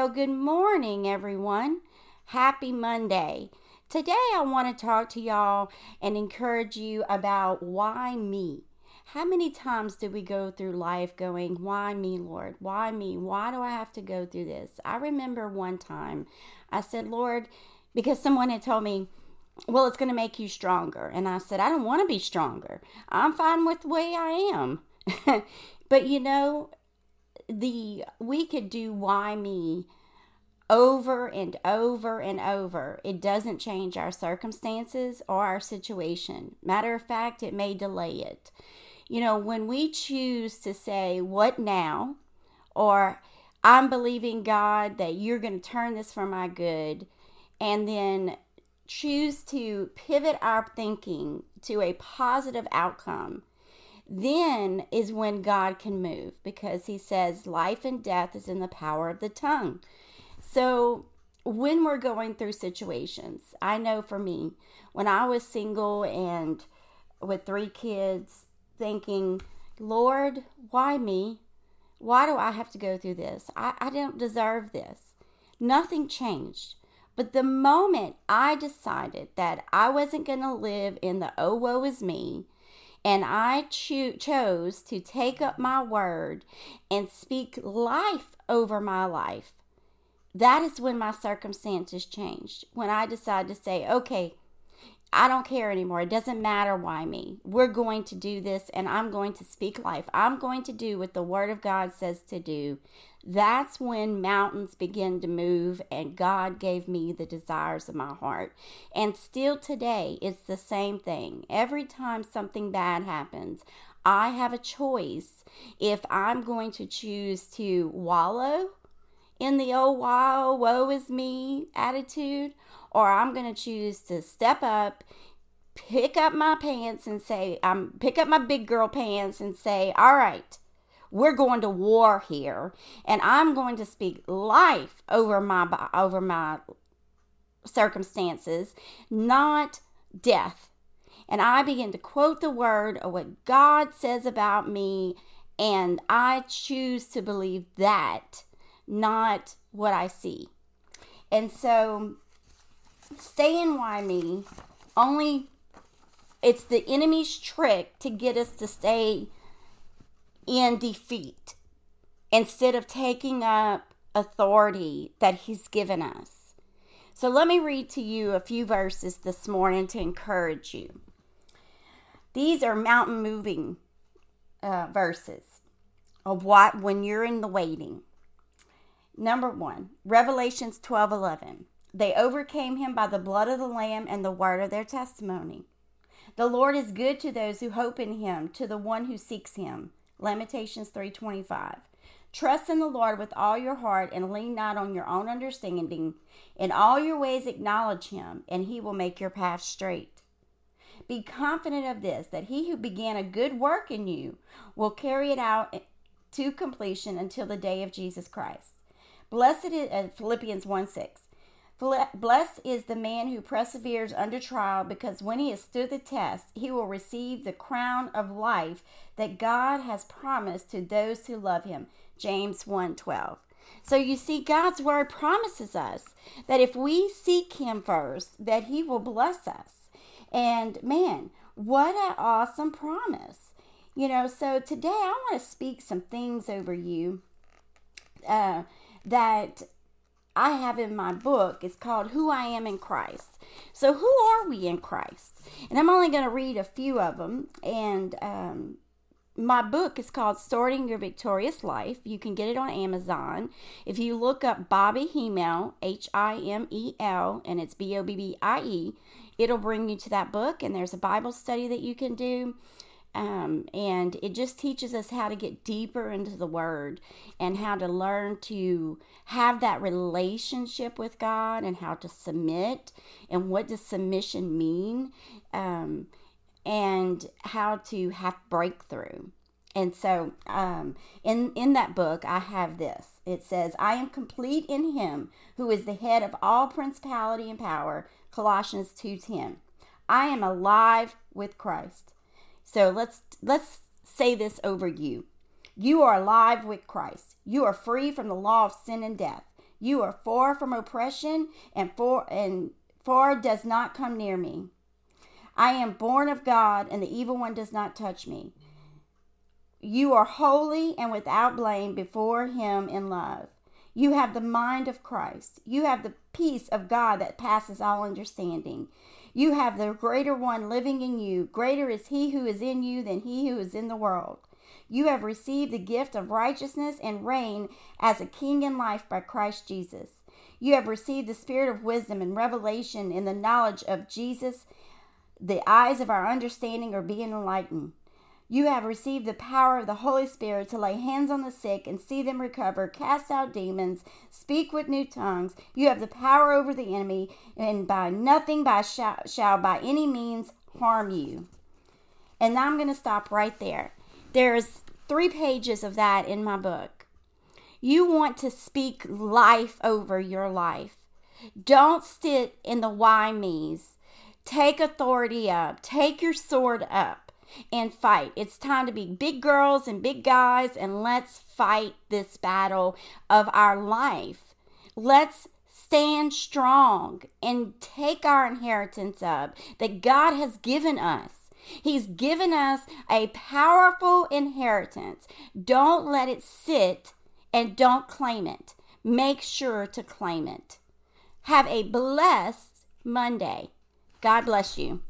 Well, good morning, everyone. Happy Monday. Today, I want to talk to y'all and encourage you about why me. How many times do we go through life going, Why me, Lord? Why me? Why do I have to go through this? I remember one time I said, Lord, because someone had told me, Well, it's going to make you stronger. And I said, I don't want to be stronger. I'm fine with the way I am. but you know, the we could do why me over and over and over. It doesn't change our circumstances or our situation. Matter of fact, it may delay it. You know, when we choose to say, What now? or I'm believing God that you're going to turn this for my good, and then choose to pivot our thinking to a positive outcome then is when God can move because he says life and death is in the power of the tongue. So when we're going through situations, I know for me, when I was single and with three kids, thinking, Lord, why me? Why do I have to go through this? I, I don't deserve this. Nothing changed. But the moment I decided that I wasn't going to live in the oh woe is me, and I cho- chose to take up my word and speak life over my life. That is when my circumstances changed. When I decided to say, okay, I don't care anymore. It doesn't matter why me. We're going to do this and I'm going to speak life. I'm going to do what the Word of God says to do. That's when mountains begin to move and God gave me the desires of my heart. And still today, it's the same thing. Every time something bad happens, I have a choice if I'm going to choose to wallow in the oh wow, woe is me attitude or I'm going to choose to step up, pick up my pants and say, I'm um, pick up my big girl pants and say, all right, we're going to war here and I'm going to speak life over my over my circumstances, not death. And I begin to quote the word of what God says about me and I choose to believe that, not what I see. And so stay in why me only it's the enemy's trick to get us to stay in defeat instead of taking up authority that he's given us. So let me read to you a few verses this morning to encourage you. These are mountain moving uh, verses of what when you're in the waiting. Number one, Revelations 12 11. They overcame him by the blood of the Lamb and the word of their testimony. The Lord is good to those who hope in him, to the one who seeks him. Lamentations 3:25. Trust in the Lord with all your heart and lean not on your own understanding. In all your ways acknowledge him, and he will make your path straight. Be confident of this that he who began a good work in you will carry it out to completion until the day of Jesus Christ. Blessed is uh, Philippians 1 6. Blessed is the man who perseveres under trial, because when he has stood the test, he will receive the crown of life that God has promised to those who love him. James 1:12. So you see God's word promises us that if we seek him first, that he will bless us. And man, what an awesome promise. You know, so today I want to speak some things over you uh, that I have in my book. It's called Who I Am in Christ. So, who are we in Christ? And I'm only going to read a few of them. And um, my book is called Starting Your Victorious Life. You can get it on Amazon. If you look up Bobbie Himel, H I M E L, and it's B O B B I E, it'll bring you to that book. And there's a Bible study that you can do. Um, and it just teaches us how to get deeper into the Word and how to learn to have that relationship with God and how to submit and what does submission mean um, and how to have breakthrough. And so, um, in in that book, I have this. It says, "I am complete in Him who is the head of all principality and power." Colossians two ten. I am alive with Christ. So let's let's say this over you. You are alive with Christ. You are free from the law of sin and death. You are far from oppression, and for and far does not come near me. I am born of God, and the evil one does not touch me. You are holy and without blame before him in love. You have the mind of Christ. You have the peace of God that passes all understanding. You have the greater one living in you. Greater is he who is in you than he who is in the world. You have received the gift of righteousness and reign as a king in life by Christ Jesus. You have received the spirit of wisdom and revelation in the knowledge of Jesus. The eyes of our understanding are being enlightened. You have received the power of the Holy Spirit to lay hands on the sick and see them recover, cast out demons, speak with new tongues. You have the power over the enemy, and by nothing by shall, shall by any means harm you. And I'm going to stop right there. There's three pages of that in my book. You want to speak life over your life. Don't sit in the why me's. Take authority up. Take your sword up and fight. It's time to be big girls and big guys, and let's fight this battle of our life. Let's stand strong and take our inheritance up that God has given us. He's given us a powerful inheritance. Don't let it sit and don't claim it. Make sure to claim it. Have a blessed Monday. God bless you.